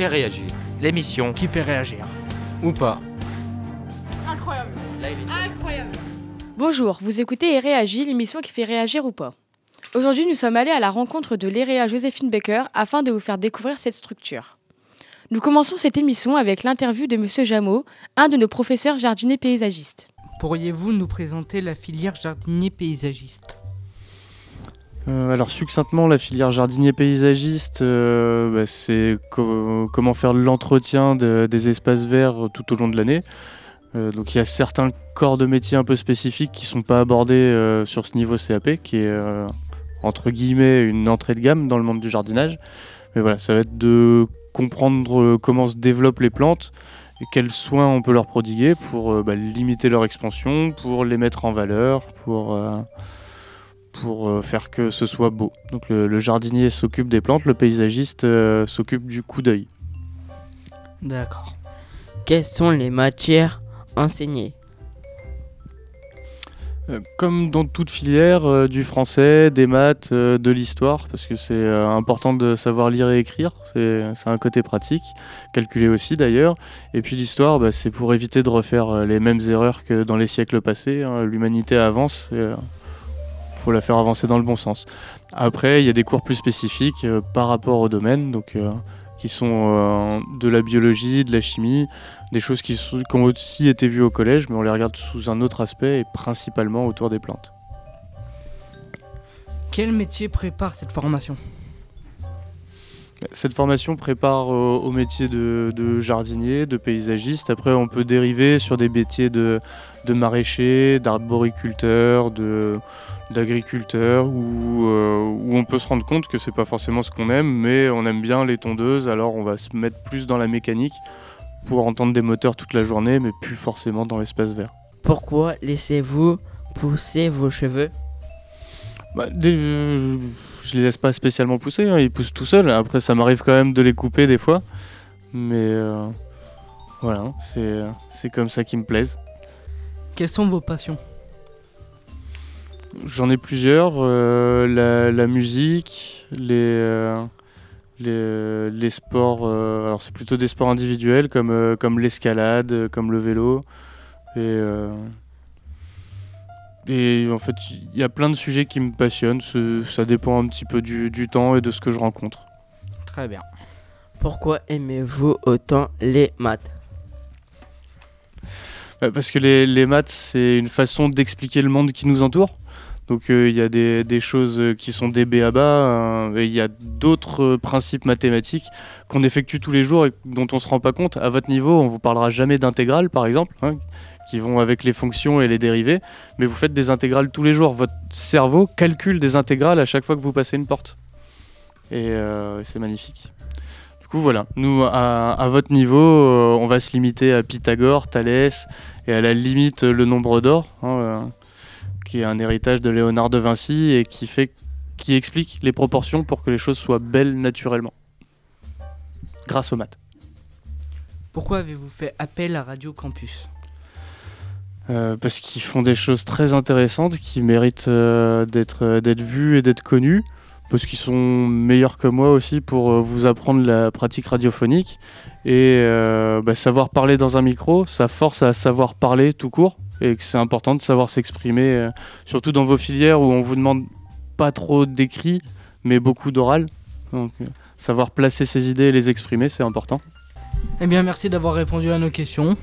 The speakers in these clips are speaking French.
et réagir. L'émission qui fait réagir. Ou pas. Incroyable. Incroyable. Bonjour, vous écoutez Et réagit, l'émission qui fait réagir ou pas. Aujourd'hui, nous sommes allés à la rencontre de l'EREA Joséphine Baker afin de vous faire découvrir cette structure. Nous commençons cette émission avec l'interview de Monsieur Jameau, un de nos professeurs jardiniers paysagistes. Pourriez-vous nous présenter la filière jardinier paysagiste? Euh, alors succinctement, la filière jardinier paysagiste, euh, bah, c'est co- comment faire l'entretien de- des espaces verts tout au long de l'année. Euh, donc il y a certains corps de métier un peu spécifiques qui sont pas abordés euh, sur ce niveau CAP, qui est euh, entre guillemets une entrée de gamme dans le monde du jardinage. Mais voilà, ça va être de comprendre euh, comment se développent les plantes et quels soins on peut leur prodiguer pour euh, bah, limiter leur expansion, pour les mettre en valeur, pour euh, pour euh, faire que ce soit beau. Donc le, le jardinier s'occupe des plantes, le paysagiste euh, s'occupe du coup d'œil. D'accord. Quelles sont les matières enseignées? Euh, comme dans toute filière, euh, du français, des maths, euh, de l'histoire, parce que c'est euh, important de savoir lire et écrire, c'est un côté pratique, calculer aussi d'ailleurs. Et puis l'histoire, bah, c'est pour éviter de refaire les mêmes erreurs que dans les siècles passés. hein. L'humanité avance, faut la faire avancer dans le bon sens. Après, il y a des cours plus spécifiques euh, par rapport au domaine, donc, euh, qui sont euh, de la biologie, de la chimie, des choses qui, sont- qui ont aussi été vues au collège, mais on les regarde sous un autre aspect et principalement autour des plantes. Quel métier prépare cette formation? Cette formation prépare au, au métier de, de jardinier, de paysagiste. Après, on peut dériver sur des métiers de, de maraîcher, d'arboriculteur, de, d'agriculteur, où, euh, où on peut se rendre compte que c'est pas forcément ce qu'on aime, mais on aime bien les tondeuses, alors on va se mettre plus dans la mécanique pour entendre des moteurs toute la journée, mais plus forcément dans l'espace vert. Pourquoi laissez-vous pousser vos cheveux? Bah, des- euh, je les laisse pas spécialement pousser, hein, ils poussent tout seuls. Après, ça m'arrive quand même de les couper des fois. Mais euh, voilà, c'est c'est comme ça qu'ils me plaisent. Quelles sont vos passions? J'en ai plusieurs. euh, la, la musique, les, euh, les, les sports. euh, alors, c'est plutôt des sports individuels comme, euh, comme l'escalade, euh, comme le vélo. Et, euh, et en fait, il y a plein de sujets qui me passionnent. Ça dépend un petit peu du, du temps et de ce que je rencontre. Très bien. Pourquoi aimez-vous autant les maths? Euh, Parce que les, les maths, c'est une façon d'expliquer le monde qui nous entoure. Donc euh, il y a des, choses euh, qui sont des B à bas, euh, et il y a d'autres euh, principes mathématiques qu'on effectue tous les jours et dont on ne se rend pas compte. À votre niveau, on vous parlera jamais d'intégrales, par exemple, hein, qui vont avec les fonctions et les dérivés, mais vous faites des intégrales tous les jours. Votre cerveau calcule des intégrales à chaque fois que vous passez une porte. Et c'est magnifique. Du coup, voilà. Nous, à, votre niveau, on va se limiter à Pythagore, Thalès, et à la limite le nombre d'or, hein, qui est un héritage de Léonard de Vinci et qui fait qui explique les proportions pour que les choses soient belles naturellement. Grâce aux maths. Pourquoi avez-vous fait appel à Radio Campus? Euh, parce qu'ils font des choses très intéressantes qui méritent euh, d'être euh, d'être vues et d'être connues. Parce qu'ils sont meilleurs que moi aussi pour vous apprendre la pratique radiophonique. Et bah, savoir parler dans un micro, ça force à savoir parler tout court. Et que c'est important de savoir s'exprimer, euh, surtout dans vos filières où on vous demande pas trop d'écrit, mais beaucoup d'oral. Donc, euh, savoir placer ses idées et les exprimer, c'est important. Eh bien, merci d'avoir répondu à nos questions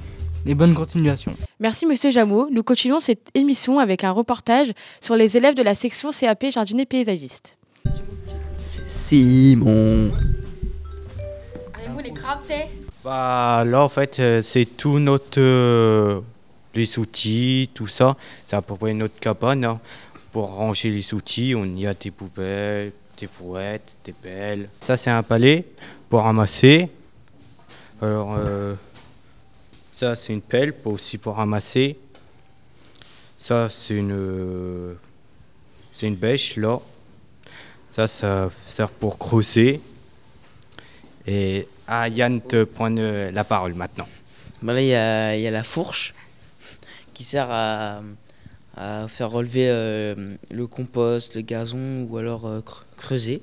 et bonne continuation. Merci Monsieur Jameau. Nous continuons cette émission avec un reportage sur les élèves de la section CAP jardinier paysagiste. Simon. Avez-vous les crampés Bah là en fait euh, c'est tout notre euh, les outils, tout ça, c'est à peu près notre cabane. hein. Pour ranger les outils, on y a des poubelles, des brouettes, des pelles. Ça c'est un palais pour ramasser. Alors euh, ça c'est une pelle aussi pour ramasser. Ça c'est une euh, une bêche là. Ça ça sert pour creuser. Et ah, Yann te prend euh, la parole maintenant. Bah là, il y y a la fourche qui sert à, à faire relever euh, le compost, le gazon ou alors euh, cre- creuser.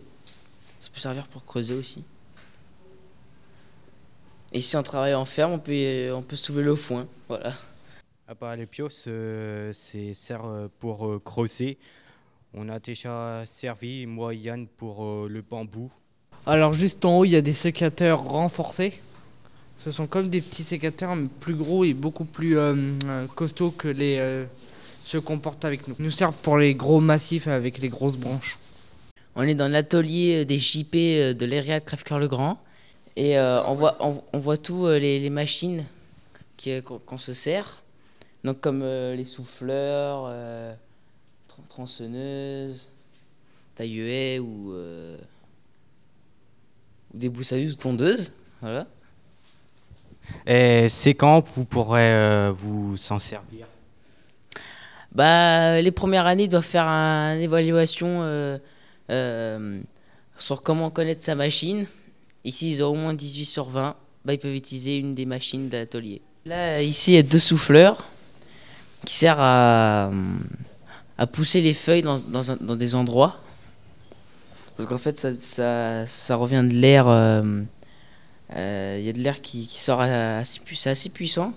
Ça peut servir pour creuser aussi. Et si on travaille en ferme, on peut, on peut soulever le foin. Voilà. À part les pios, euh, c'est sert pour euh, creuser. On a déjà servi, moi et Yann, pour euh, le bambou. Alors juste en haut, il y a des sécateurs renforcés. Ce sont comme des petits sécateurs, mais plus gros et beaucoup plus euh, euh, costauds que les euh, ceux qu'on porte avec nous. Ils nous servent pour les gros massifs avec les grosses branches. On est dans l'atelier des JP de l'ERIA de Crèvecoeur-le-Grand. Et euh, on, voit, on, on voit tous euh, les, les machines qu'on se sert. Donc comme euh, les souffleurs, euh, tr- tronçonneuses, taille ou, euh, ou des boussailleuses ou tondeuses. Voilà. Et c'est quand vous pourrez euh, vous s'en servir? Bah, les premières années, doivent faire une évaluation euh, euh, sur comment connaître sa machine. Ici, ils ont au moins 18 sur 20. Bah, ils peuvent utiliser une des machines de l'atelier. Là, ici, il y a deux souffleurs qui servent à, pousser les feuilles dans, des endroits. Parce qu'en fait, ça revient de l'air. Euh, euh, Il y a de l'air qui, qui sort assez, puissant.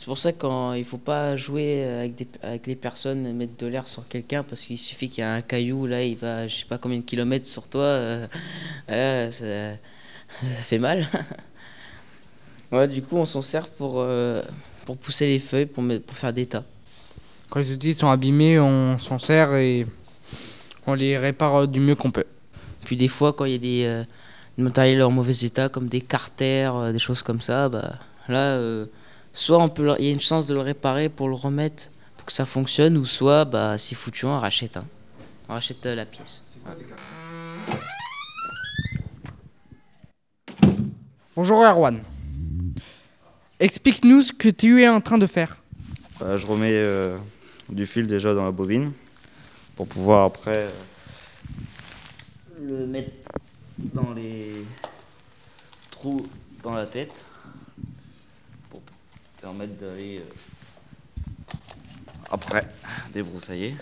C'est pour ça qu'il ne faut pas jouer avec, des, avec les personnes, mettre de l'air sur quelqu'un, parce qu'il suffit qu'il y a un caillou, là, il va je sais pas combien de kilomètres sur toi, euh, euh, ça, ça fait mal. ouais, du coup, on s'en sert pour, euh, pour pousser les feuilles, pour, faire des tas. Quand les outils sont abîmés, on s'en sert et on les répare du mieux qu'on peut. Puis des fois, quand il y a des, des matériels en mauvais état, comme des carters, euh, des choses comme ça, bah, là, euh, soit on peut, il y a une chance de le réparer pour le remettre, pour que ça fonctionne, ou soit, bah, c'est foutu, on rachète. hein. On rachète euh, la pièce. Bonjour Erwan. Explique-nous ce que tu es en train de faire. Bah, je remets euh, du fil déjà dans la bobine pour pouvoir après euh, le mettre dans les trous dans la tête pour permettre d'aller euh, après débroussailler.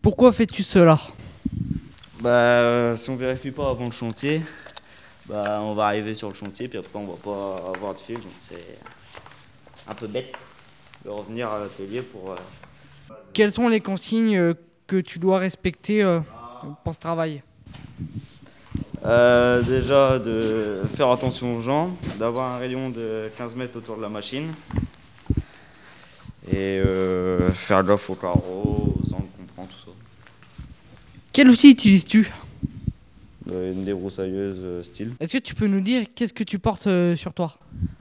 Pourquoi fais-tu cela? Bah, euh, si on vérifie pas avant le chantier, bah, on va arriver sur le chantier puis après on va pas avoir de fil donc c'est un peu bête de revenir à l'atelier pour euh, Quelles sont les consignes que tu dois respecter pour ce travail Euh, déjà de faire attention aux gens, d'avoir un rayon de 15 mètres autour de la machine et euh, faire gaffe aux carreaux, aux angles qu'on prend, tout ça. Quel outil utilises-tu? Euh, une débroussailleuse style. Est-ce que tu peux nous dire qu'est-ce que tu portes sur toi?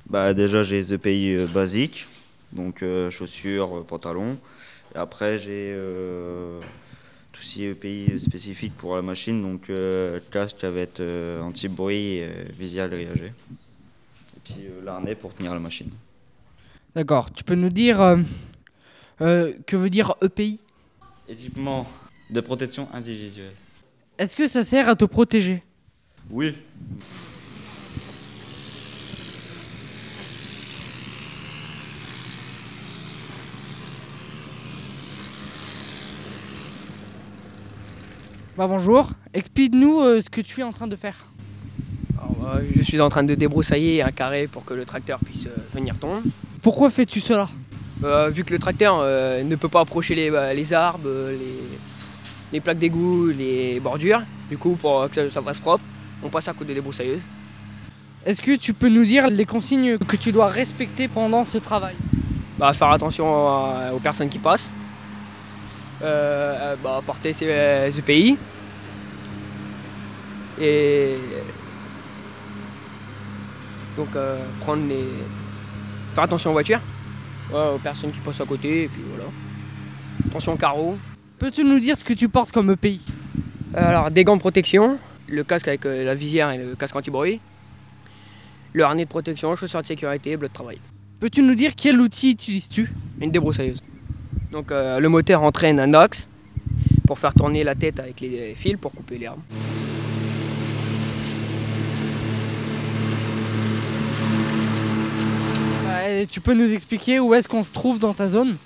Bah, déjà j'ai les EPI basiques, donc chaussures, pantalons. Et après j'ai euh, est EPI spécifique pour la machine, donc euh, casque avec euh, anti-bruit et euh, visière grillagée. Et puis euh, l'arnais pour tenir la machine. D'accord. Tu peux nous dire euh, euh, que veut dire EPI Équipement de protection individuelle. Est-ce que ça sert à te protéger? Oui. Bah bonjour. Explique-nous euh, ce que tu es en train de faire. Alors, euh, je suis en train de débroussailler un carré pour que le tracteur puisse euh, venir tondre. Pourquoi fais-tu cela? Euh, vu que le tracteur euh, ne peut pas approcher les, bah, les arbres, les, les plaques d'égout, les bordures, du coup pour que ça, fasse propre, on passe à coup de débroussailleuse. Est-ce que tu peux nous dire les consignes que tu dois respecter pendant ce travail? Bah, faire attention à- aux personnes qui passent. Euh, euh, bah, porter euh, EPI. Et donc prendre les. Faire attention aux voitures. Aux personnes qui passent à côté et puis voilà. Attention aux carreaux. Peux-tu nous dire ce que tu portes comme EPI Alors des gants de protection, le casque avec la visière et le casque anti-bruit. Le harnais de protection, chaussures de sécurité, bleu de travail. Peux-tu nous dire quel outil utilises-tu? Une débroussailleuse. Donc euh, le moteur entraîne un axe pour faire tourner la tête avec les fils pour couper l'herbe. Bah, et Tu peux nous expliquer où est-ce qu'on se trouve dans ta zone?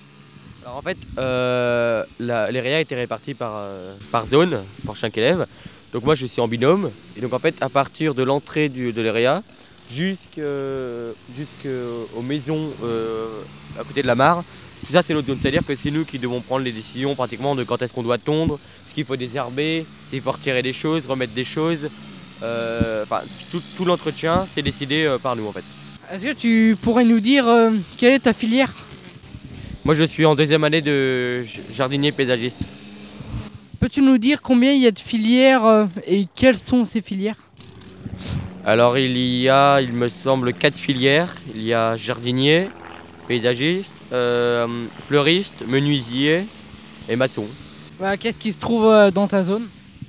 Alors en fait, euh, étaient répartis par, euh, par zone, par chaque élève. Donc moi je suis en binôme. Et donc en fait à partir de l'entrée de l'EREA jusqu'aux maisons euh, à côté de la mare, ça c'est notre zone. C'est-à-dire que c'est nous qui devons prendre les décisions pratiquement de quand est-ce qu'on doit tondre, ce qu'il faut désherber, s'il faut retirer des choses, remettre des choses. Euh, Enfin tout, tout l'entretien c'est décidé euh, par nous en fait. Est-ce que tu pourrais nous dire euh, quelle est ta filière? Moi je suis en deuxième année de jardinier paysagiste. Peux-tu nous dire combien il y a de filières et quelles sont ces filières? Alors il y a, il me semble, quatre filières. Il y a jardinier, paysagiste, euh, fleuriste, menuisier et maçon. Bah, Qu'est-ce qui se trouve euh, dans ta zone?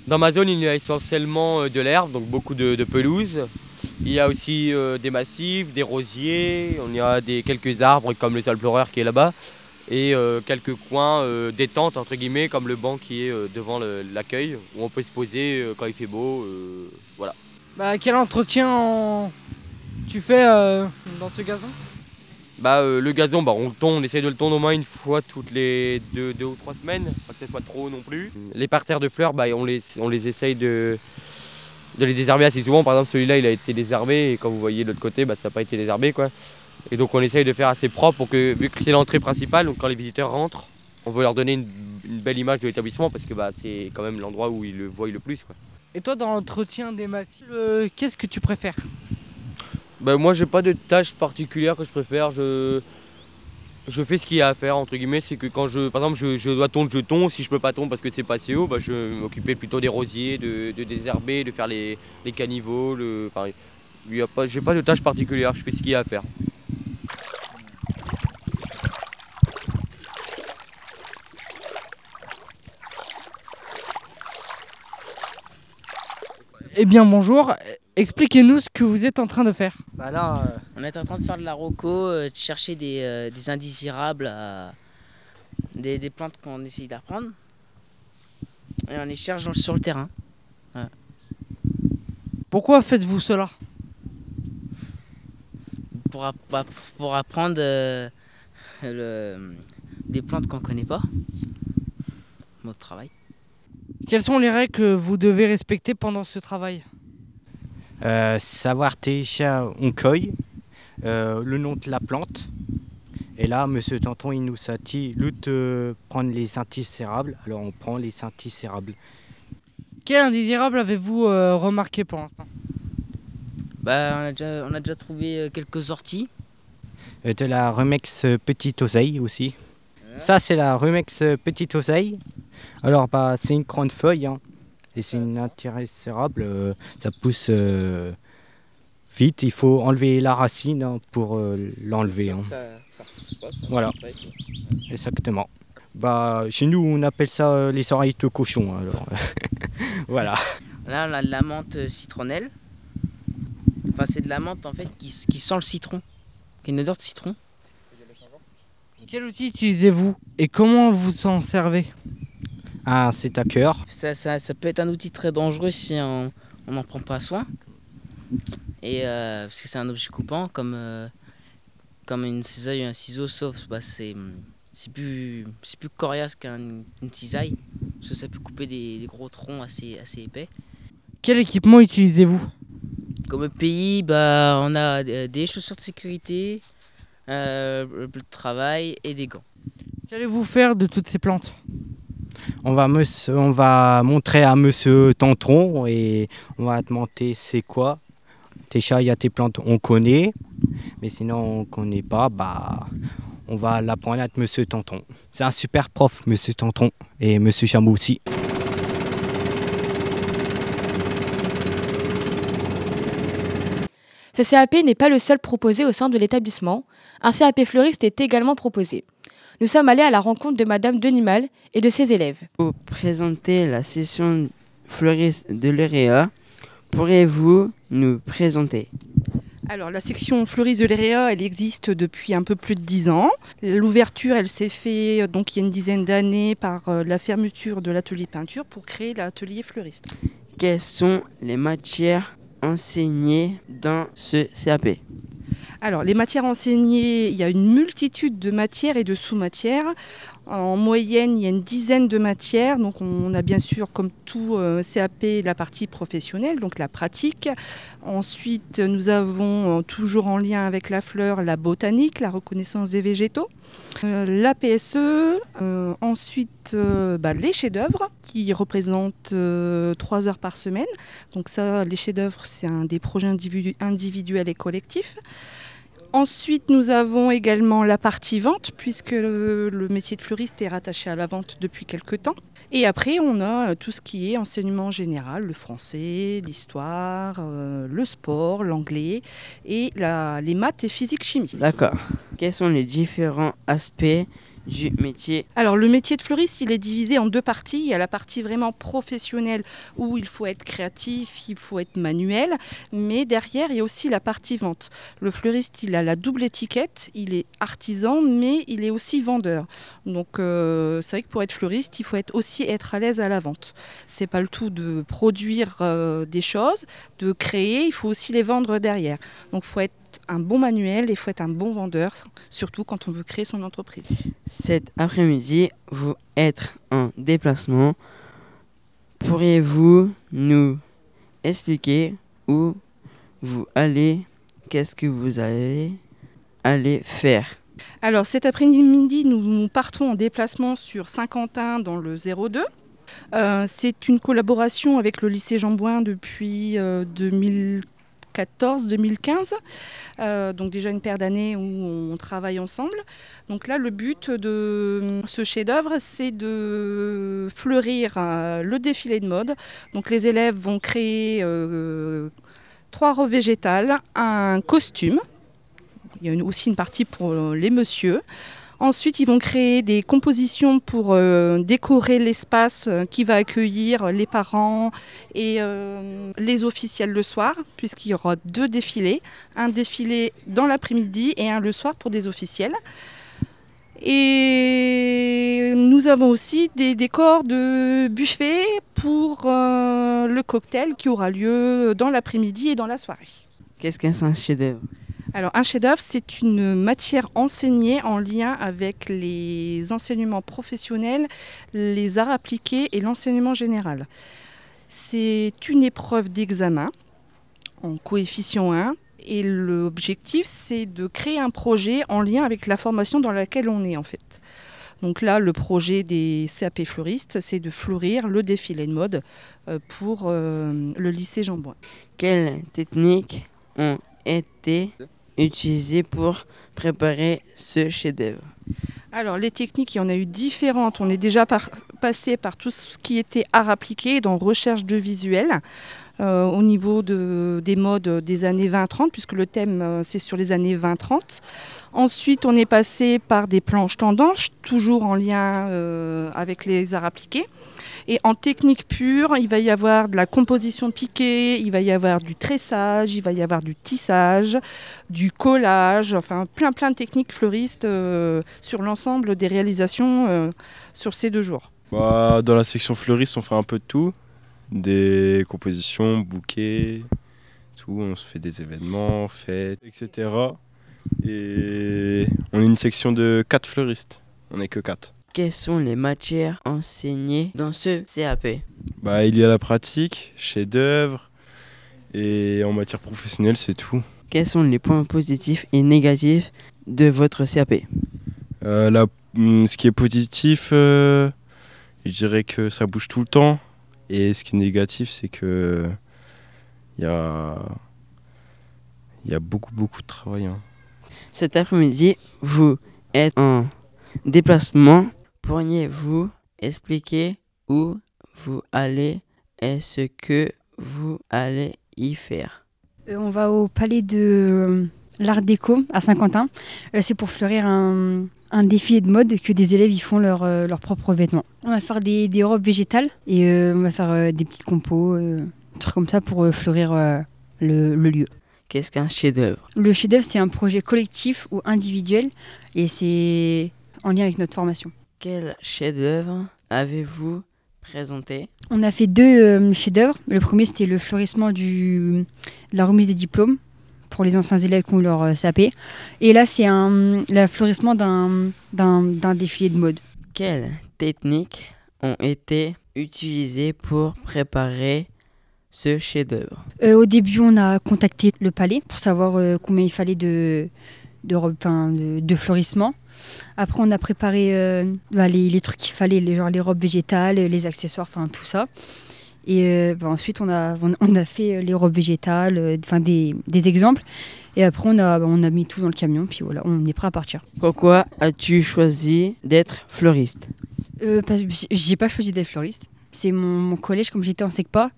Dans ma zone, il y a essentiellement euh, de l'herbe, donc beaucoup de, de pelouse. Il y a aussi euh, des massifs, des rosiers, on y a des, quelques arbres comme le salploreur qui est là-bas et euh, quelques coins euh, détente entre guillemets comme le banc qui est euh, devant le- l'accueil où on peut se poser euh, quand il fait beau. euh, voilà. Bah, quel entretien en- tu fais euh, dans ce gazon? Bah euh, le gazon, bah, on le on essaie de le tondre au moins une fois toutes les deux, ou trois semaines, pas que ce soit trop non plus. Les parterres de fleurs, bah, on, les, on les essaye de, de les désherber assez souvent. Par exemple celui-là il a été désherbé et quand vous voyez de l'autre côté, bah, ça n'a pas été désherbé quoi. Et donc on essaye de faire assez propre pour que, vu que c'est l'entrée principale, donc quand les visiteurs rentrent, on veut leur donner une, une belle image de l'établissement parce que bah, c'est quand même l'endroit où ils le voient le plus. Quoi. Et toi, dans l'entretien des massifs, euh, qu'est-ce que tu préfères? Bah, moi, j'ai pas de tâche particulière que je préfère. Je, je fais ce qu'il y a à faire, entre guillemets. C'est que quand je, par exemple, je, dois tondre, je tonds. Si je peux pas tondre parce que c'est pas assez haut, bah, je m'occuper plutôt des rosiers, de, de désherber, de faire les, les caniveaux. Le, j'ai pas de tâche particulière. Je fais ce qu'il y a à faire. Eh bien, bonjour. Expliquez-nous ce que vous êtes en train de faire. Bah là, on est en train de faire de la roco, euh, de chercher des, euh, des indésirables, des, des plantes qu'on essaye d'apprendre. Et on les cherche sur le terrain. Pourquoi faites-vous cela? Pour, app- bah, pour apprendre euh, le- des plantes qu'on connaît pas. Notre travail. Quelles sont les règles que vous devez respecter pendant ce travail? Euh, savoir déjà on cueille, euh, le nom de la plante. Et là, Monsieur Tanton, il nous a dit lutte euh, prendre les indésirables. Alors on prend les indésirables. Quel indésirable avez-vous euh, remarqué pour l'instant? Bah, on, a déjà, on a déjà trouvé euh, quelques orties. Euh, de la Remex euh, Petite Oseille aussi. Ça, c'est la Remex euh, Petite Oseille. Alors, bah, c'est une grande feuille. hein. Et c'est une indésirable. euh, ça pousse euh, vite. Il faut enlever la racine hein, pour euh, l'enlever. hein. Voilà. Exactement. Bah, chez nous, on appelle ça euh, les oreilles de cochon. Alors, voilà. Là, on a de la menthe citronnelle. Enfin, c'est de la menthe en fait qui sent le citron. Qui a une odeur de citron. Quel outil utilisez-vous et comment vous en servez? Ah, c'est à cœur. Ça, ça, ça peut être un outil très dangereux si on n'en prend pas soin. Et euh, parce que c'est un objet coupant comme, euh, comme une cisaille ou un ciseau, sauf bah, c'est c'est plus, c'est plus coriace qu'une cisaille. Parce que ça peut couper des, des gros troncs assez, assez épais. Quel équipement utilisez-vous? Comme pays, bah, on a euh, des chaussures de sécurité, euh, le bleu de travail et des gants. Qu'allez-vous faire de toutes ces plantes? On va, montrer à monsieur Tantron et on va te demander c'est quoi. Tes chats, il y a tes plantes, on connaît. Mais sinon, on connaît pas, bah, on va l'apprendre à monsieur Tantron. C'est un super prof, monsieur Tantron. Et monsieur Chameau aussi. Ce CAP n'est pas le seul proposé au sein de l'établissement. Un CAP fleuriste est également proposé. Nous sommes allés à la rencontre de Madame Denimal et de ses élèves. Pour présenter la session fleuriste de l'EREA, pourriez-vous nous présenter? Alors, la section fleuriste de l'EREA, elle existe depuis un peu plus de 10 ans. L'ouverture, elle s'est faite euh, donc il y a une dizaine d'années par euh, la fermeture de l'atelier peinture pour créer l'atelier fleuriste. Quelles sont les matières enseignées dans ce CAP Alors, les matières enseignées, il y a une multitude de matières et de sous-matières. En moyenne, il y a une dizaine de matières. Donc, on a bien sûr, comme tout euh, CAP, la partie professionnelle, donc la pratique. Ensuite, nous avons, euh, toujours en lien avec la fleur, la botanique, la reconnaissance des végétaux, euh, la PSE, ensuite bah, les chefs-d'œuvre qui représentent euh, trois heures par semaine. Donc, ça, les chefs-d'œuvre, c'est un des projets individu- individuels et collectifs. Ensuite, nous avons également la partie vente, puisque le, le métier de fleuriste est rattaché à la vente depuis quelque temps. Et après, on a euh, tout ce qui est enseignement général, le français, l'histoire, euh, le sport, l'anglais et la- les maths et physique-chimie. D'accord. Quels sont les différents aspects métier Alors le métier de fleuriste, il est divisé en deux parties. Il y a la partie vraiment professionnelle où il faut être créatif, il faut être manuel, mais derrière il y a aussi la partie vente. Le fleuriste, il a la double étiquette, il est artisan, mais il est aussi vendeur. Donc euh, c'est vrai que pour être fleuriste, il faut aussi être à l'aise à la vente. C'est pas le tout de produire euh, des choses, de créer, il faut aussi les vendre derrière. Donc il faut être un bon manuel et il faut être un bon vendeur, surtout quand on veut créer son entreprise. Cet après-midi, vous êtes en déplacement. Pourriez-vous nous expliquer où vous allez, qu'est-ce que vous allez aller faire? Alors cet après-midi, nous, nous partons en déplacement sur Saint-Quentin dans le 02. Euh, c'est une collaboration avec le lycée Jean Bouin depuis euh, 2014-2015. Euh, donc déjà une paire d'années où on travaille ensemble. Donc là, le but de ce chef-d'œuvre, c'est de fleurir euh, le défilé de mode. Donc les élèves vont créer euh, trois robes végétales, un costume. Il y a aussi une partie pour les messieurs. Ensuite, ils vont créer des compositions pour euh, décorer l'espace euh, qui va accueillir les parents et euh, les officiels le soir, puisqu'il y aura deux défilés, un défilé dans l'après-midi et un le soir pour des officiels. Et nous avons aussi des décors de buffet pour le cocktail qui aura lieu dans l'après-midi et dans la soirée. Qu'est-ce qu'un un chef-d'œuvre? Alors, un chef-d'œuvre, c'est une matière enseignée en lien avec les enseignements professionnels, les arts appliqués et l'enseignement général. C'est une épreuve d'examen en coefficient 1 et l'objectif, c'est de créer un projet en lien avec la formation dans laquelle on est en fait. Donc là, le projet des CAP fleuristes, c'est de fleurir le défilé de mode euh, pour euh, le lycée Jean Bouin. Quelles techniques ont été utilisées pour préparer ce chef-d'œuvre Alors, les techniques, il y en a eu différentes. On est déjà passé par tout ce qui était art appliqué dans recherche de visuels. euh, au niveau de- des modes des années 20-30, puisque le thème euh, c'est sur les années 20-30. Ensuite, on est passé par des planches tendances, toujours en lien euh, avec les arts appliqués. Et en technique pure, il va y avoir de la composition piquée, il va y avoir du tressage, il va y avoir du tissage, du collage, enfin plein plein de techniques fleuristes euh, sur l'ensemble des réalisations euh, sur ces deux jours. Bah, dans la section fleuriste, on fait un peu de tout. Des compositions, bouquets, tout. On se fait des événements, fêtes, etc. Et on est une section de 4 fleuristes. On n'est que 4. Quelles sont les matières enseignées dans ce CAP Bah, il y a la pratique, chef-d'œuvre. Et en matière professionnelle, c'est tout. Quels sont les points positifs et négatifs de votre CAP Euh, la- hum, ce qui est positif, euh, je dirais que ça bouge tout le temps. Et ce qui est négatif, c'est que il y a, il y a beaucoup, beaucoup de travail. hein. Cet après-midi, vous êtes en déplacement. Pourriez-vous expliquer où vous allez et ce que vous allez y faire? Euh, on va au palais de euh, l'Art déco à Saint-Quentin. Euh, c'est pour fleurir un, un défilé de mode que des élèves y font leur, euh, leurs propres vêtements. On va faire des, des robes végétales et euh, on va faire euh, des petites compos, des trucs comme ça pour fleurir le, le lieu. Qu'est-ce qu'un chef-d'œuvre? Le chef-d'œuvre, c'est un projet collectif ou individuel et c'est en lien avec notre formation. Quel chef-d'œuvre avez-vous présenté? On a fait deux euh, chefs-d'œuvre. Le premier, c'était le fleurissement du, de la remise des diplômes pour les anciens élèves qui ont leur euh, CAP. Et là, c'est un le fleurissement d'un d'un- d'un défilé de mode. Quelles techniques ont été utilisées pour préparer ce chef-d'œuvre? Euh, au début, on a contacté le palais pour savoir euh, combien il fallait de, de, robes- enfin, de, de fleurissements. Après, on a préparé euh, bah, les, les trucs qu'il fallait, les, genre les robes végétales, les accessoires, enfin tout ça. Et euh, bah, ensuite, on a, on, on a fait euh, les robes végétales, euh, enfin des, des exemples. Et après, on a, bah, on a mis tout dans le camion, puis voilà, on est prêt à partir. Pourquoi as-tu choisi d'être fleuriste? Euh, parce que j- j'ai pas choisi d'être fleuriste. C'est mon, mon collège, comme j'étais en SECPA,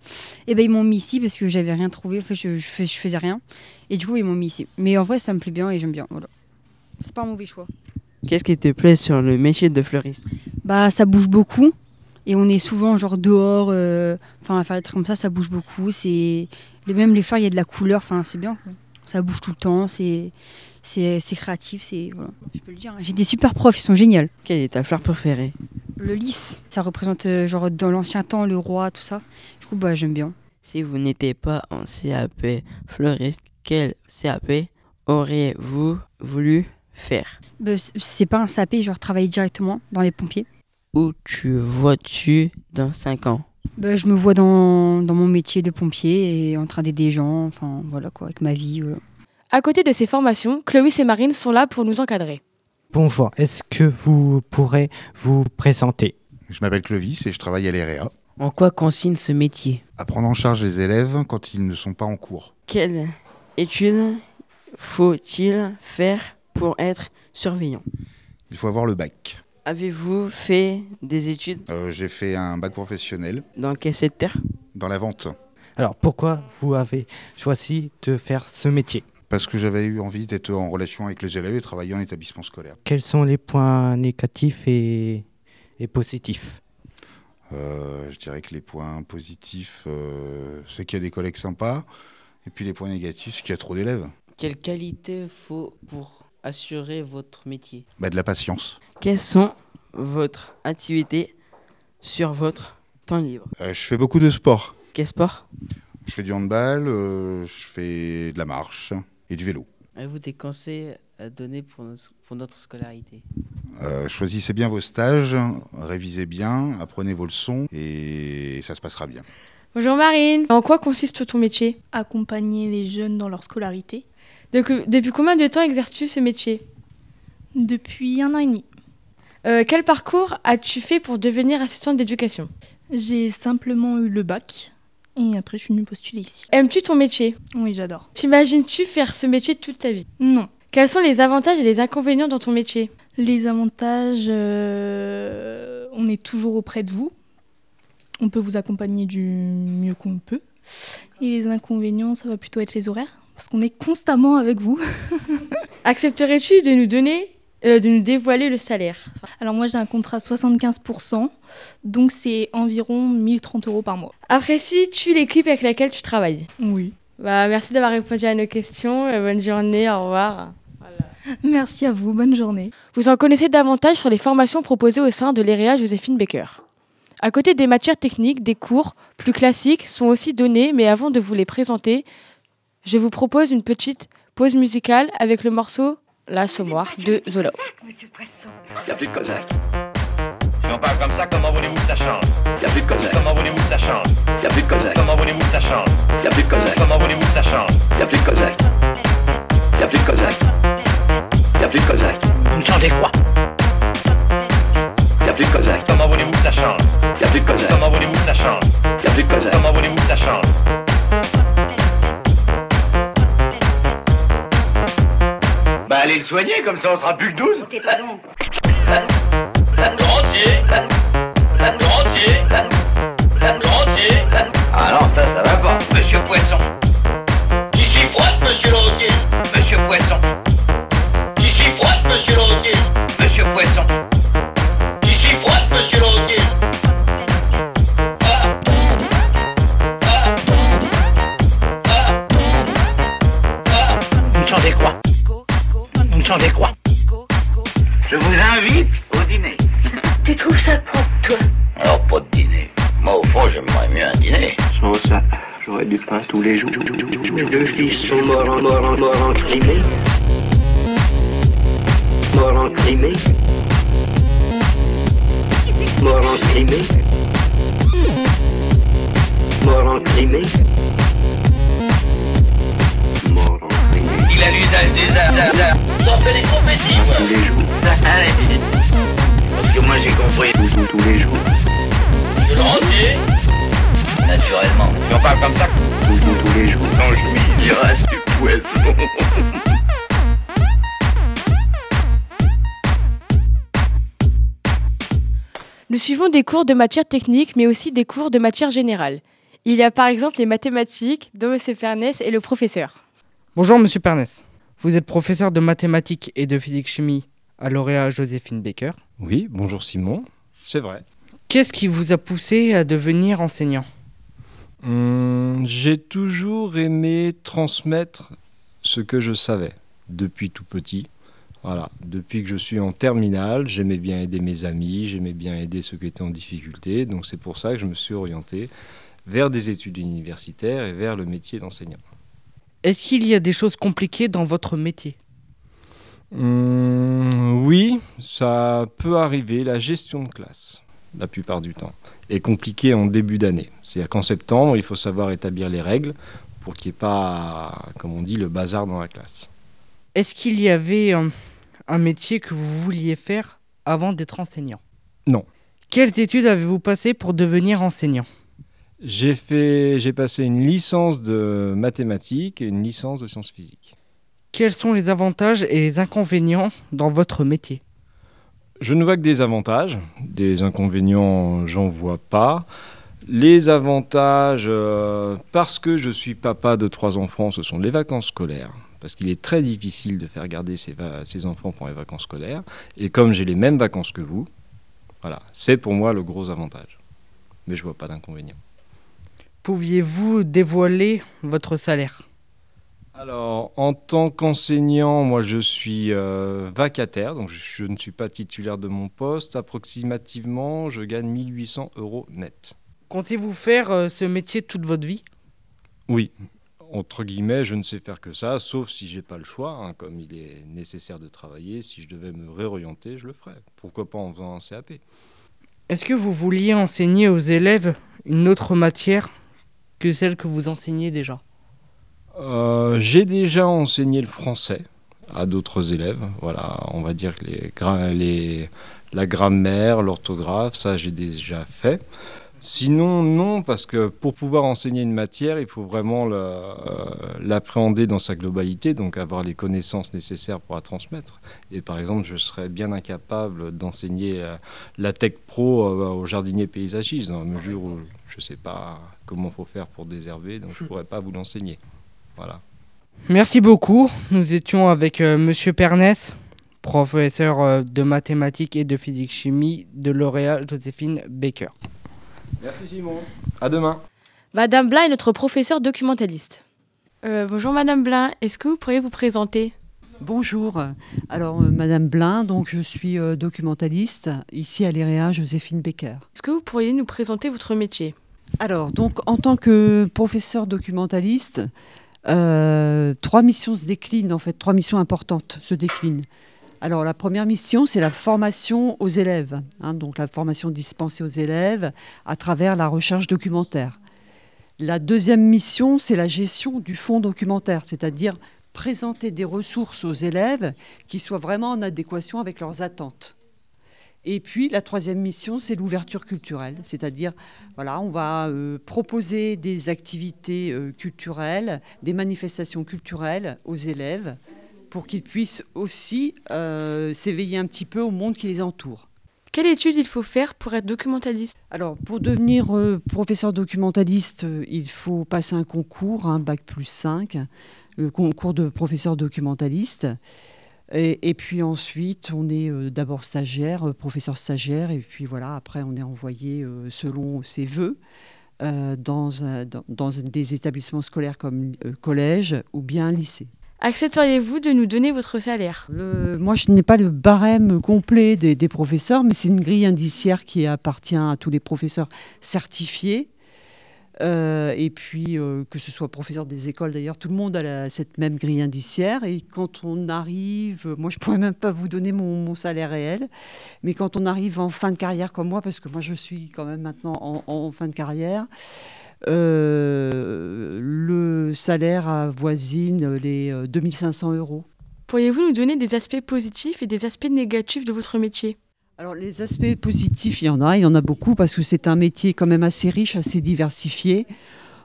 et ben ils m'ont mis ici parce que j'avais rien trouvé, en fait, je, je, fais- je faisais rien. Et du coup, ils m'ont mis ici. Mais en vrai, ça me plaît bien et j'aime bien. Voilà. C'est pas un mauvais choix. Qu'est-ce qui te plaît sur le métier de fleuriste? Bah, ça bouge beaucoup. Et on est souvent genre dehors, euh, enfin à faire des trucs comme ça, ça bouge beaucoup. C'est même les fleurs, il y a de la couleur, enfin c'est bien. quoi. Ça bouge tout le temps, c'est c'est c'est créatif, c'est voilà. Je peux le dire. hein. J'ai des super profs, ils sont géniaux. Quelle est ta fleur préférée? Le lys, ça représente euh, genre dans l'ancien temps le roi, tout ça. Du coup, bah j'aime bien. Si vous n'étiez pas en CAP fleuriste, quel CAP auriez-vous voulu faire? Bah, c'est pas un sapé, genre travailler directement dans les pompiers. Où tu vois-tu dans 5 ans? Bah, je me vois dans, dans mon métier de pompier et en train d'aider les gens, enfin voilà quoi, avec ma vie. voilà. À côté de ces formations, Clovis et Marine sont là pour nous encadrer. Bonjour, est-ce que vous pourrez vous présenter? Je m'appelle Clovis et je travaille à l'EREA. En quoi consiste ce métier? À prendre en charge les élèves quand ils ne sont pas en cours. Quelle étude faut-il faire pour être surveillant? Il faut avoir le bac. Avez-vous fait des études? Euh, J'ai fait un bac professionnel. Dans quel secteur? Dans la vente. Alors pourquoi vous avez choisi de faire ce métier? Parce que j'avais eu envie d'être en relation avec les élèves et travailler en établissement scolaire. Quels sont les points négatifs et, et positifs Euh, je dirais que les points positifs, euh, c'est qu'il y a des collègues sympas. Et puis les points négatifs, c'est qu'il y a trop d'élèves. Quelle qualité faut pour assurer votre métier? Bah, de la patience. Quelles sont votre activité sur votre temps libre? Euh, je fais beaucoup de sport. Quel sport? Je fais du handball, euh, je fais de la marche et du vélo. Avez-vous des conseils à donner pour notre, pour notre scolarité? Euh, choisissez bien vos stages, révisez bien, apprenez vos leçons et ça se passera bien. Bonjour Marine. En quoi consiste ton métier? Accompagner les jeunes dans leur scolarité. Donc, Depuis combien de temps exerces-tu ce métier? Depuis un an et demi. Euh, Quel parcours as-tu fait pour devenir assistante d'éducation? J'ai simplement eu le bac et après je suis venue postuler ici. Aimes-tu ton métier? Oui, j'adore. T'imagines-tu faire ce métier toute ta vie? Non. Quels sont les avantages et les inconvénients dans ton métier? Les avantages, euh, on est toujours auprès de vous. On peut vous accompagner du mieux qu'on peut. Et les inconvénients, ça va plutôt être les horaires, parce qu'on est constamment avec vous. Accepterais-tu de nous donner, euh, de nous dévoiler le salaire Alors moi j'ai un contrat 75%, donc c'est environ 1030 euros par mois. Apprécies-tu l'équipe avec laquelle tu travailles Oui. Bah, merci d'avoir répondu à nos questions. Euh, bonne journée, au revoir. Merci à vous, bonne journée. Vous en connaissez davantage sur les formations proposées au sein de l'EREA Joséphine Baker. À côté des matières techniques, des cours plus classiques sont aussi donnés, mais avant de vous les présenter, je vous propose une petite pause musicale avec le morceau L'Assommoir de Zola. Y a plus de Cosaque. Si on parle comme ça, comment voulez-vous que ça change Y a plus de Cosaque. Comment voulez-vous que ça change Y a plus de Cosaque. Comment voulez-vous que ça change Y a plus de Cosaque. Comment voulez-vous que ça change Y a plus de Cosaque. Y a plus de Cosaque. Y a plus de Cosaque. Vous me sentez quoi Y a plus de Cosaque. Comment voulez-vous que ça change Y a plus de Cosaque. Comment voulez-vous que ça change Y a plus de Cosaque. Comment voulez-vous que ça change Bah allez le soigner, comme ça on sera plus que 12 T'es pas bon Rentier. Rentier Rentier. Ah non, ça, ça va pas. Monsieur Poisson dîner. Sans ça, j'aurais du pain tous les jours. Mes deux fils sont morts en morts en morts en Crimée. Morts en Crimée. Mort en Crimée. Mort en Crimée. Mort en Crimée. Il a l'usage des arts. Vous en faites des prophéties, Tous les jours. Parce que moi j'ai compris. Tous, tous, tous les jours. Je le rentier Naturellement. Et on parle comme ça Tous, tous, tous les jours. Quand je m'y il reste du poisson. Nous suivons des cours de matière technique, mais aussi des cours de matière générale. Il y a par exemple les mathématiques, dont M. Fernès est le professeur. Bonjour Monsieur Pernès. Vous êtes professeur de mathématiques et de physique-chimie à lauréat Joséphine Baker. Oui, bonjour Simon, c'est vrai. Qu'est-ce qui vous a poussé à devenir enseignant? Hum, J'ai toujours aimé transmettre ce que je savais depuis tout petit. Voilà, depuis que je suis en terminale, j'aimais bien aider mes amis, j'aimais bien aider ceux qui étaient en difficulté. Donc c'est pour ça que je me suis orienté vers des études universitaires et vers le métier d'enseignant. Est-ce qu'il y a des choses compliquées dans votre métier? Hum, oui, ça peut arriver. La gestion de classe, la plupart du temps, est compliquée en début d'année. C'est-à-dire qu'en septembre, il faut savoir établir les règles pour qu'il n'y ait pas, comme on dit, le bazar dans la classe. Est-ce qu'il y avait un, un métier que vous vouliez faire avant d'être enseignant? Non. Quelles études avez-vous passé pour devenir enseignant? J'ai fait, j'ai passé une licence de mathématiques et une licence de sciences physiques. Quels sont les avantages et les inconvénients dans votre métier? Je ne vois que des avantages. Des inconvénients, j'en vois pas. Les avantages, euh, parce que je suis papa de trois enfants, ce sont les vacances scolaires. Parce qu'il est très difficile de faire garder ses, enfants pendant les vacances scolaires. Et comme j'ai les mêmes vacances que vous, voilà, c'est pour moi le gros avantage. Mais je vois pas d'inconvénient. Pouviez-vous dévoiler votre salaire? Alors, en tant qu'enseignant, moi je suis euh, vacataire, donc je, je ne suis pas titulaire de mon poste. Approximativement, je gagne 1800 euros net. Comptez-vous faire euh, ce métier toute votre vie? Oui, entre guillemets, je ne sais faire que ça, sauf si j'ai pas le choix, hein, comme il est nécessaire de travailler. Si je devais me réorienter, je le ferais. Pourquoi pas en faisant un CAP Est-ce que vous vouliez enseigner aux élèves une autre matière que celle que vous enseignez déjà? Euh, J'ai déjà enseigné le français à d'autres élèves. Voilà, on va dire que les, la grammaire, l'orthographe, ça j'ai déjà fait. Sinon, non, parce que pour pouvoir enseigner une matière, il faut vraiment euh, l'appréhender dans sa globalité, donc avoir les connaissances nécessaires pour la transmettre. Et par exemple, je serais bien incapable d'enseigner euh, la tech pro euh, aux jardiniers paysagistes, dans la mesure où je ne sais pas comment faut faire pour désherber, donc je ne pourrais pas vous l'enseigner. Voilà. Merci beaucoup. Nous étions avec euh, Monsieur Pernès, professeur euh, de mathématiques et de physique-chimie de lauréat Joséphine Baker. Merci Simon. À demain. Madame Blin est notre professeur documentaliste. Euh, bonjour Madame Blin, est-ce que vous pourriez vous présenter? Bonjour. Alors, euh, Madame Blin, donc je suis euh, documentaliste ici à l'EREA Joséphine Becker. Est-ce que vous pourriez nous présenter votre métier? Alors, donc en tant que professeur documentaliste, euh, trois missions se déclinent en fait, trois missions importantes se déclinent. Alors la première mission, c'est la formation aux élèves, hein, donc la formation dispensée aux élèves à travers la recherche documentaire. La deuxième mission, c'est la gestion du fonds documentaire, c'est-à-dire présenter des ressources aux élèves qui soient vraiment en adéquation avec leurs attentes. Et puis la troisième mission, c'est l'ouverture culturelle, c'est-à-dire voilà, on va euh, proposer des activités euh, culturelles, des manifestations culturelles aux élèves pour qu'ils puissent aussi euh, s'éveiller un petit peu au monde qui les entoure. Quelle étude il faut faire pour être documentaliste? Alors, pour devenir professeur documentaliste, il faut passer un concours, un bac plus 5, le concours de professeur documentaliste. Et, et puis ensuite, on est euh, d'abord stagiaire, euh, professeur stagiaire, et puis voilà, après, on est envoyé euh, selon ses voeux dans, un- dans, dans des établissements scolaires comme collège ou bien lycée. Accepteriez-vous de nous donner votre salaire? Le- moi, je n'ai pas le barème complet des, des professeurs, mais c'est une grille indiciaire qui appartient à tous les professeurs certifiés. Euh, et puis, euh, que ce soit professeur des écoles d'ailleurs, tout le monde a cette même grille indiciaire. Et quand on arrive, moi je pourrais même pas vous donner mon, salaire réel, mais quand on arrive en fin de carrière comme moi, parce que moi je suis quand même maintenant en, fin de carrière, euh, le salaire avoisine les euh, 2500 euros. Pourriez-vous nous donner des aspects positifs et des aspects négatifs de votre métier? Alors les aspects positifs, il y en a, il y en a beaucoup parce que c'est un métier quand même assez riche, assez diversifié,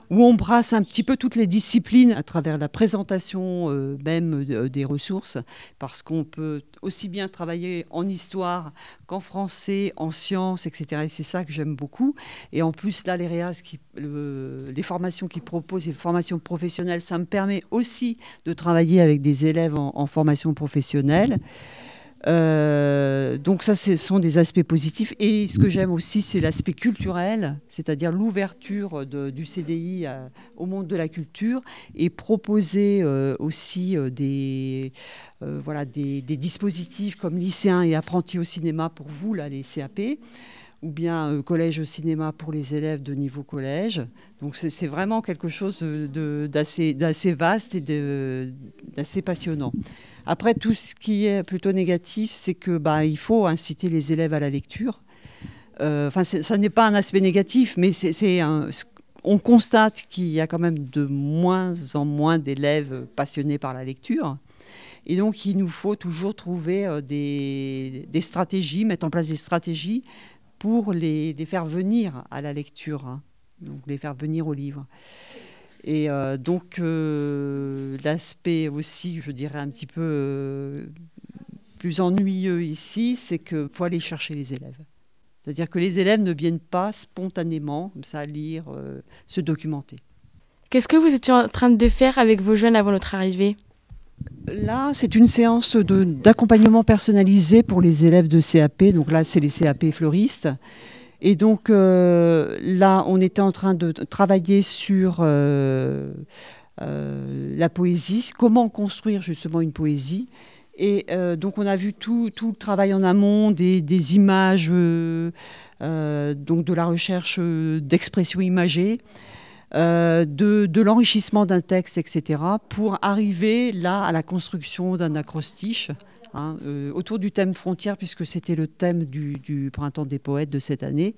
où on brasse un petit peu toutes les disciplines à travers la présentation euh, même de- des ressources, parce qu'on peut aussi bien travailler en histoire qu'en français, en sciences, etc. Et c'est ça que j'aime beaucoup. Et en plus, là, les REAS, qui, le- les formations qu'ils proposent, les formations professionnelles, ça me permet aussi de travailler avec des élèves en formation professionnelle. Euh, donc ça, ce sont des aspects positifs. Et ce que j'aime aussi, c'est l'aspect culturel, c'est-à-dire l'ouverture du CDI à- au monde de la culture et proposer euh, aussi euh, des, euh, voilà, des, des dispositifs comme lycéens et apprentis au cinéma pour vous, là, les CAP ou bien euh, collège au cinéma pour les élèves de niveau collège. Donc c'est vraiment quelque chose d'assez vaste et d'assez passionnant. Après, tout ce qui est plutôt négatif, c'est que bah, faut inciter les élèves à la lecture. Euh, Enfin, c'est- ça n'est pas un aspect négatif, mais c'est on constate qu'il y a quand même de moins en moins d'élèves passionnés par la lecture. Et donc, il nous faut toujours trouver euh, des stratégies, mettre en place des stratégies pour les, faire venir à la lecture, hein. donc les faire venir au livre. Et euh, donc, euh, l'aspect aussi, je dirais, un petit peu euh, plus ennuyeux ici, c'est qu'il faut aller chercher les élèves. C'est-à-dire que les élèves ne viennent pas spontanément, comme ça, lire, se documenter. Qu'est-ce que vous étiez en train de faire avec vos jeunes avant notre arrivée? Là, c'est une séance d'accompagnement personnalisé pour les élèves de CAP. Donc là, c'est les CAP fleuristes. Et donc euh, là, on était en train de travailler sur euh, euh, la poésie, comment construire justement une poésie. Et donc on a vu tout, le travail en amont, des, des images, donc de la recherche d'expression imagée, euh, de, de l'enrichissement d'un texte, etc., pour arriver là à la construction d'un acrostiche hein, euh, autour du thème frontière, puisque c'était le thème du, du printemps des poètes de cette année.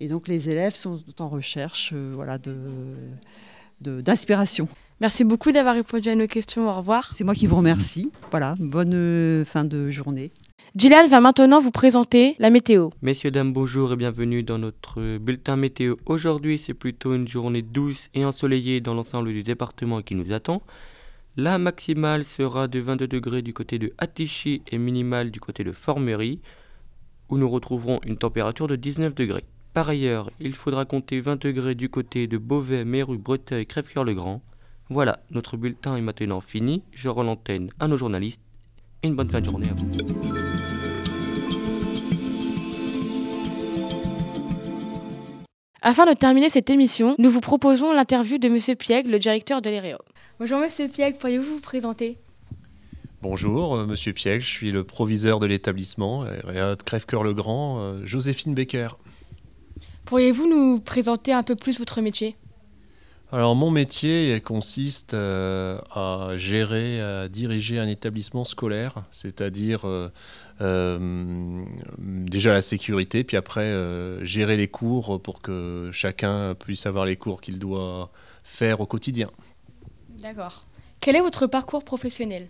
Et donc les élèves sont en recherche euh, voilà, de, de- d'inspiration. Merci beaucoup d'avoir répondu à nos questions. Au revoir. C'est moi qui vous remercie. Voilà, bonne fin de journée. Gilal va maintenant vous présenter la météo. Messieurs, dames, bonjour et bienvenue dans notre bulletin météo. Aujourd'hui, c'est plutôt une journée douce et ensoleillée dans l'ensemble du département qui nous attend. La maximale sera de 22 degrés du côté de Attichy et minimale du côté de Formerie, où nous retrouverons une température de 19 degrés. Par ailleurs, il faudra compter 20 degrés du côté de Beauvais, Méru, Breteuil, Crèvecoeur-le-Grand. Voilà, notre bulletin est maintenant fini. Je rends l'antenne à nos journalistes. Une bonne fin de journée à vous. Afin de terminer cette émission, nous vous proposons l'interview de Monsieur Piègle, le directeur de l'EREO. Bonjour Monsieur Piègle, pourriez-vous vous présenter? Bonjour, euh, Monsieur Piège, je suis le proviseur de l'établissement, REA de Crèvecoeur-le-Grand, euh, Joséphine Becker. Pourriez-vous nous présenter un peu plus votre métier? Alors mon métier consiste euh, à gérer, à diriger un établissement scolaire, c'est-à-dire euh, euh, déjà la sécurité, puis après gérer les cours pour que chacun puisse avoir les cours qu'il doit faire au quotidien. D'accord. Quel est votre parcours professionnel?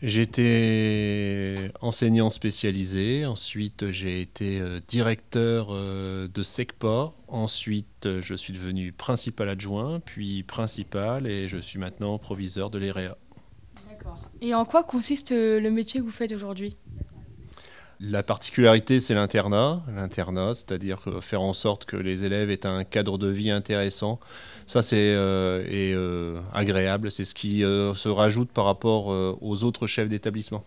J'étais enseignant spécialisé, ensuite j'ai été euh, directeur euh, de SECPA, ensuite euh, je suis devenu principal adjoint, puis principal et je suis maintenant proviseur de l'EREA. Et en quoi consiste le métier que vous faites aujourd'hui? La particularité c'est l'internat, l'internat, c'est-à-dire faire en sorte que les élèves aient un cadre de vie intéressant, ça c'est euh, et, euh, agréable, c'est ce qui euh, se rajoute par rapport aux autres chefs d'établissement.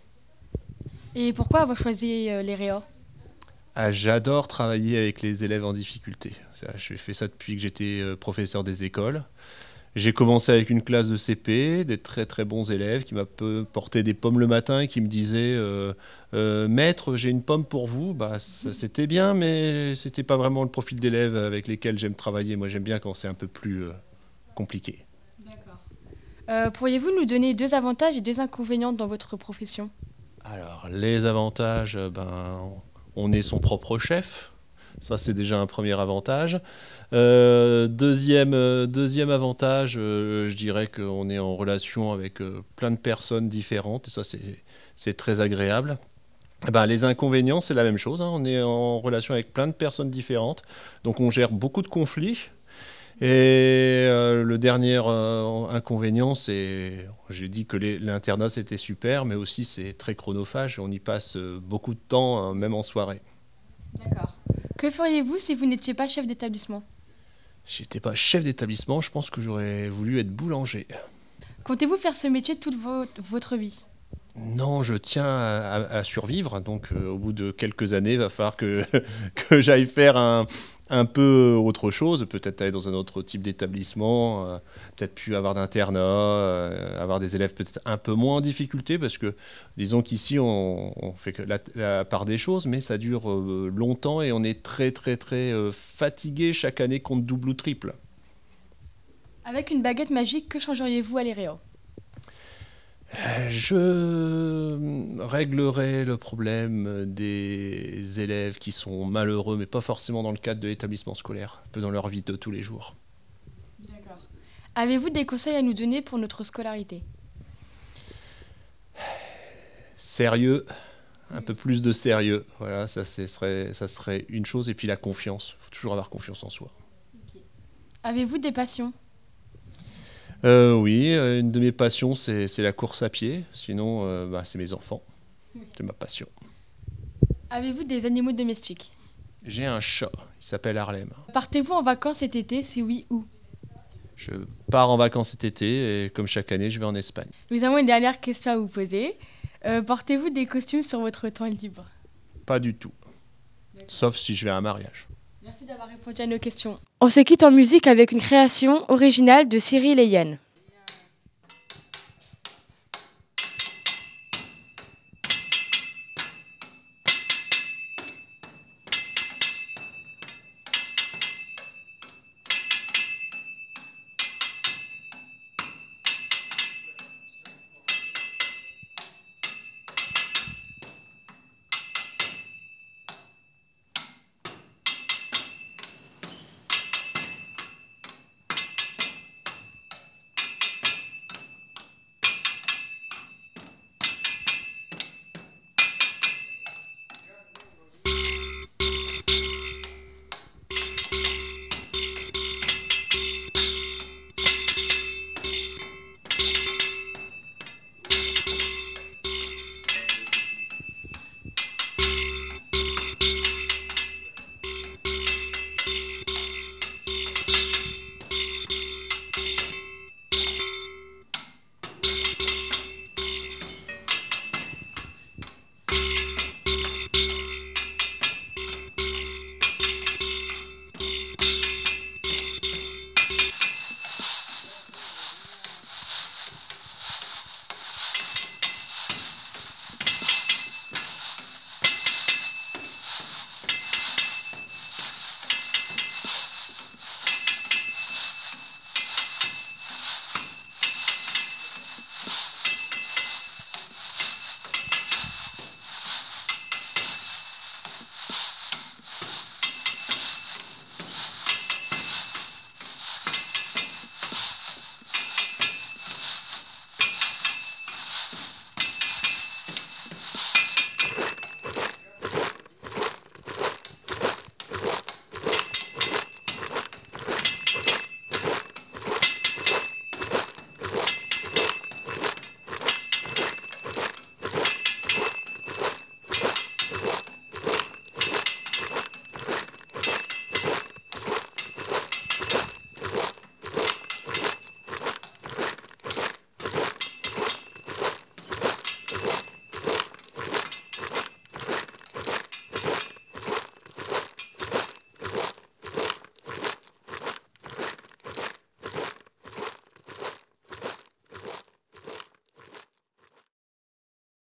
Et pourquoi avoir choisi euh, l'EREA Ah, J'adore travailler avec les élèves en difficulté. J'ai fait ça depuis que j'étais professeur des écoles. J'ai commencé avec une classe de CP, des très très bons élèves qui m'apportaient des pommes le matin et qui me disaient euh, euh, Maître, j'ai une pomme pour vous. Bah, c'était bien, mais c'était pas vraiment le profil d'élèves avec lesquels j'aime travailler. Moi, j'aime bien quand c'est un peu plus euh, compliqué. Pourriez-vous nous donner deux avantages et deux inconvénients dans votre profession? Alors, les avantages, ben, on est son propre chef. Ça, c'est déjà un premier avantage. Euh, deuxième, euh, deuxième avantage, euh, je dirais qu'on est en relation avec plein de personnes différentes, et ça, c'est très agréable. Eh ben, les inconvénients, c'est la même chose. Hein. On est en relation avec plein de personnes différentes, donc on gère beaucoup de conflits. Et le dernier inconvénient, c'est, j'ai dit que l'internat c'était super, mais aussi c'est très chronophage. On y passe beaucoup de temps, hein, même en soirée. D'accord. Que feriez-vous si vous n'étiez pas chef d'établissement? Si j'étais pas chef d'établissement, je pense que j'aurais voulu être boulanger. Comptez-vous faire ce métier toute votre vie? Non, je tiens à, survivre. Donc, euh, au bout de quelques années, il va falloir que, que j'aille faire un, un peu autre chose, peut-être aller dans un autre type d'établissement, euh, peut-être plus avoir d'internat, euh, avoir des élèves peut-être un peu moins en difficulté, parce que disons qu'ici on, fait que la, part des choses, mais ça dure euh, longtemps et on est très très très fatigué chaque année contre double ou triple. Avec une baguette magique, que changeriez-vous à l'EREO je réglerai le problème des élèves qui sont malheureux, mais pas forcément dans le cadre de l'établissement scolaire, un peu dans leur vie de tous les jours. D'accord. Avez-vous des conseils à nous donner pour notre scolarité? Sérieux, un peu plus de sérieux. Voilà, ça, serait, ça serait une chose. Et puis la confiance. Il faut toujours avoir confiance en soi. Avez-vous des passions? Euh, oui, euh, une de mes passions, c'est la course à pied. Sinon, euh, bah, c'est mes enfants. C'est ma passion. Avez-vous des animaux domestiques? J'ai un chat. Il s'appelle Harlem. Partez-vous en vacances cet été? Si oui, où? Je pars en vacances cet été et comme chaque année, je vais en Espagne. Nous avons une dernière question à vous poser. Portez-vous des costumes sur votre temps libre? Pas du tout. Sauf si je vais à un mariage. Merci d'avoir répondu à nos questions. On se quitte en musique avec une création originale de Cyril et Yann.